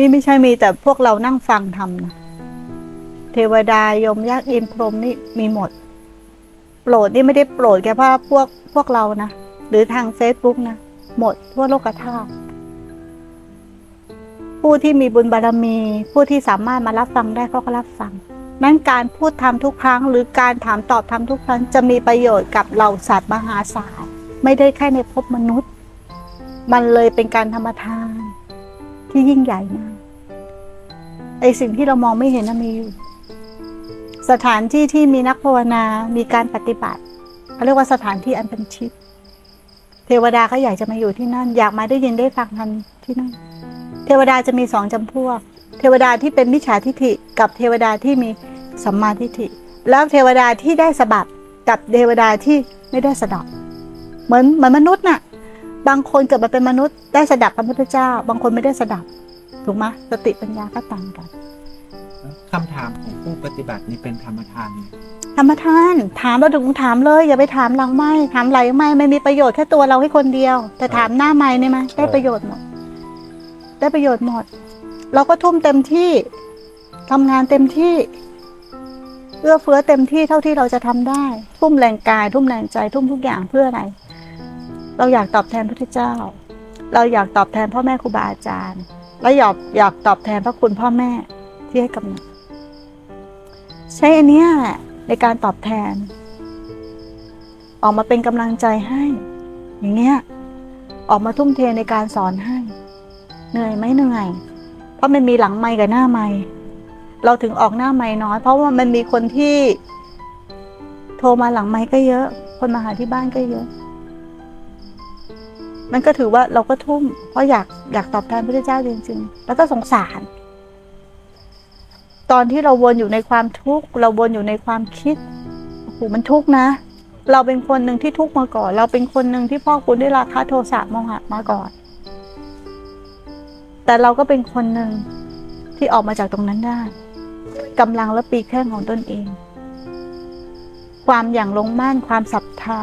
นี่ไม่ใช่มีแต่พวกเรานั่งฟังทำนะเทวดายมยักษ์อินพรหมนี่มีหมด โปรดนี่ไม่ได้โปรดแค่ว่าพวกพวกเรานะ หรือทางเฟซบุ๊กนะ หมดทั่วโลกธาตุผู้ที่มีบุญบารมี ผู้ที่สามารถมารับฟังได้เขาก็รับฟังนั้นการพูดทำทุกครั้ง หรือการถามตอบทำทุกครั้งจะมีประโยชน์กับเหล่าสัตว์มหาศาลไม่ได้แค่ในภพมนุษย์ มันเลยเป็นการธรรมทานที่ยิ่งใหญ่มาก ไอสิ่งที่เรามองไม่เห็นนะมีอยู่ สถานที่ที่มีนักภาวนา มีการปฏิบัติเขาเรียกว่าสถานที่อันเป็นชิดเทวดาเขาอยากจะมาอยู่ที่นั่น อยากมาได้ยินได้ฟังทันที่นั่น เทวดาจะมีสองจำพวก เทวดาที่เป็นมิจฉาทิฐิ กับเทวดาที่มีสัมมาทิฏฐิ แล้วเทวดาที่ได้สบับกับเทวดาที่ไม่ได้สดับ เหมือนเหมือนมนุษย์น่ะ บางคนเกิดมาเป็นมนุษย์ได้สดับพระพุทธเจ้า บางคนไม่ได้สดับ ถูกไหมสติปัญญาก็ต่างกันคำถามของผู้ปฏิบัตินี่เป็นธรรมทานไหมธรรมทาน ถามเราถึงถามเลย อย่าไปถามหลังไม่ถามไหลไม่ไม่มีประโยชน์แค่ตัวเราให้คนเดียว แต่ถามหน้าไม่เนี่ยมั้ยได้ประโยชน์หมด ได้ประโยชน์หมด เราก็ทุ่มเต็มที่ทำงานเต็มที่เอื้อเฟื้อเต็มที่เท่าที่เราจะทำได้ ทุ่มแรงกาย ทุ่มแรงใจ ทุ่มทุกอย่างเพื่ออะไร เราอยากตอบแทนพระพุทธเจ้า เราอยากตอบแทนพ่อแม่ครูบาอาจารย์ และอยากอยากตอบแทนพระคุณพ่อแม่ที่ให้กำเนิดใช้อันเนี้ยแหละในการตอบแทน ออกมาเป็นกำลังใจให้ อย่างเงี้ยออกมาทุ่มเทในการสอนให้ เหนื่อยไหมเหนื่อย เพราะมันมีหลังไม้กับหน้าไม้เราถึงออกหน้าไม้น้อย เพราะว่ามันมีคนที่ โทรมาหลังไม้ก็เยอะ คนมาหาที่บ้านก็เยอะ มันก็ถือว่าเราก็ทุ่ม เพราะอยากอยากตอบแทนพระเจ้าจริง ๆ แล้วก็สงสาร ตอนที่เราวนอยู่ในความทุกข์เราวนอยู่ในความคิดโอ้โหมันทุกข์นะ เราเป็นคนหนึ่งที่ทุกข์มาก่อน เราเป็นคนหนึ่งที่พ่อคุณได้ราคาโทสะโมหะมาก่อน แต่เราก็เป็นคนหนึ่งที่ออกมาจากตรงนั้นได้กำลังและปีกแข้งของตนเอง ความอย่างลงมั่นความศรัทธา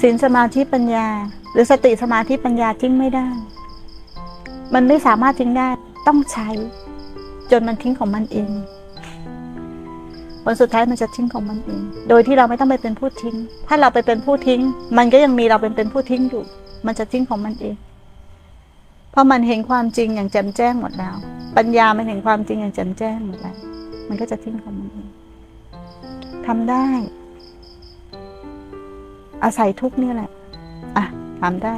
ศีลสมาธิปัญญา หรือสติสมาธิปัญญาทิ้งไม่ได้ มันไม่สามารถทิ้งได้ต้องใช้ จนมันทิ้งของมันเองผลสุดท้ายมันจะทิ้งของมันเอง โดยที่เราไม่ต้องไปเป็นผู้ทิ้ง ถ้าเราไปเป็นผู้ทิ้ง มันก็ยังมีเราเป็นเป็นผู้ทิ้งอยู่ มันจะทิ้งของมันเอง เพราะมันเห็นความจริงอย่างแจ่มแจ้งหมดแล้ว ปัญญามันเห็นความจริงอย่างแจ่มแจ้งหมดแล้ว มันก็จะทิ้งของมันเองทำได้ อาศัยทุกนี่แหละ อะทำได้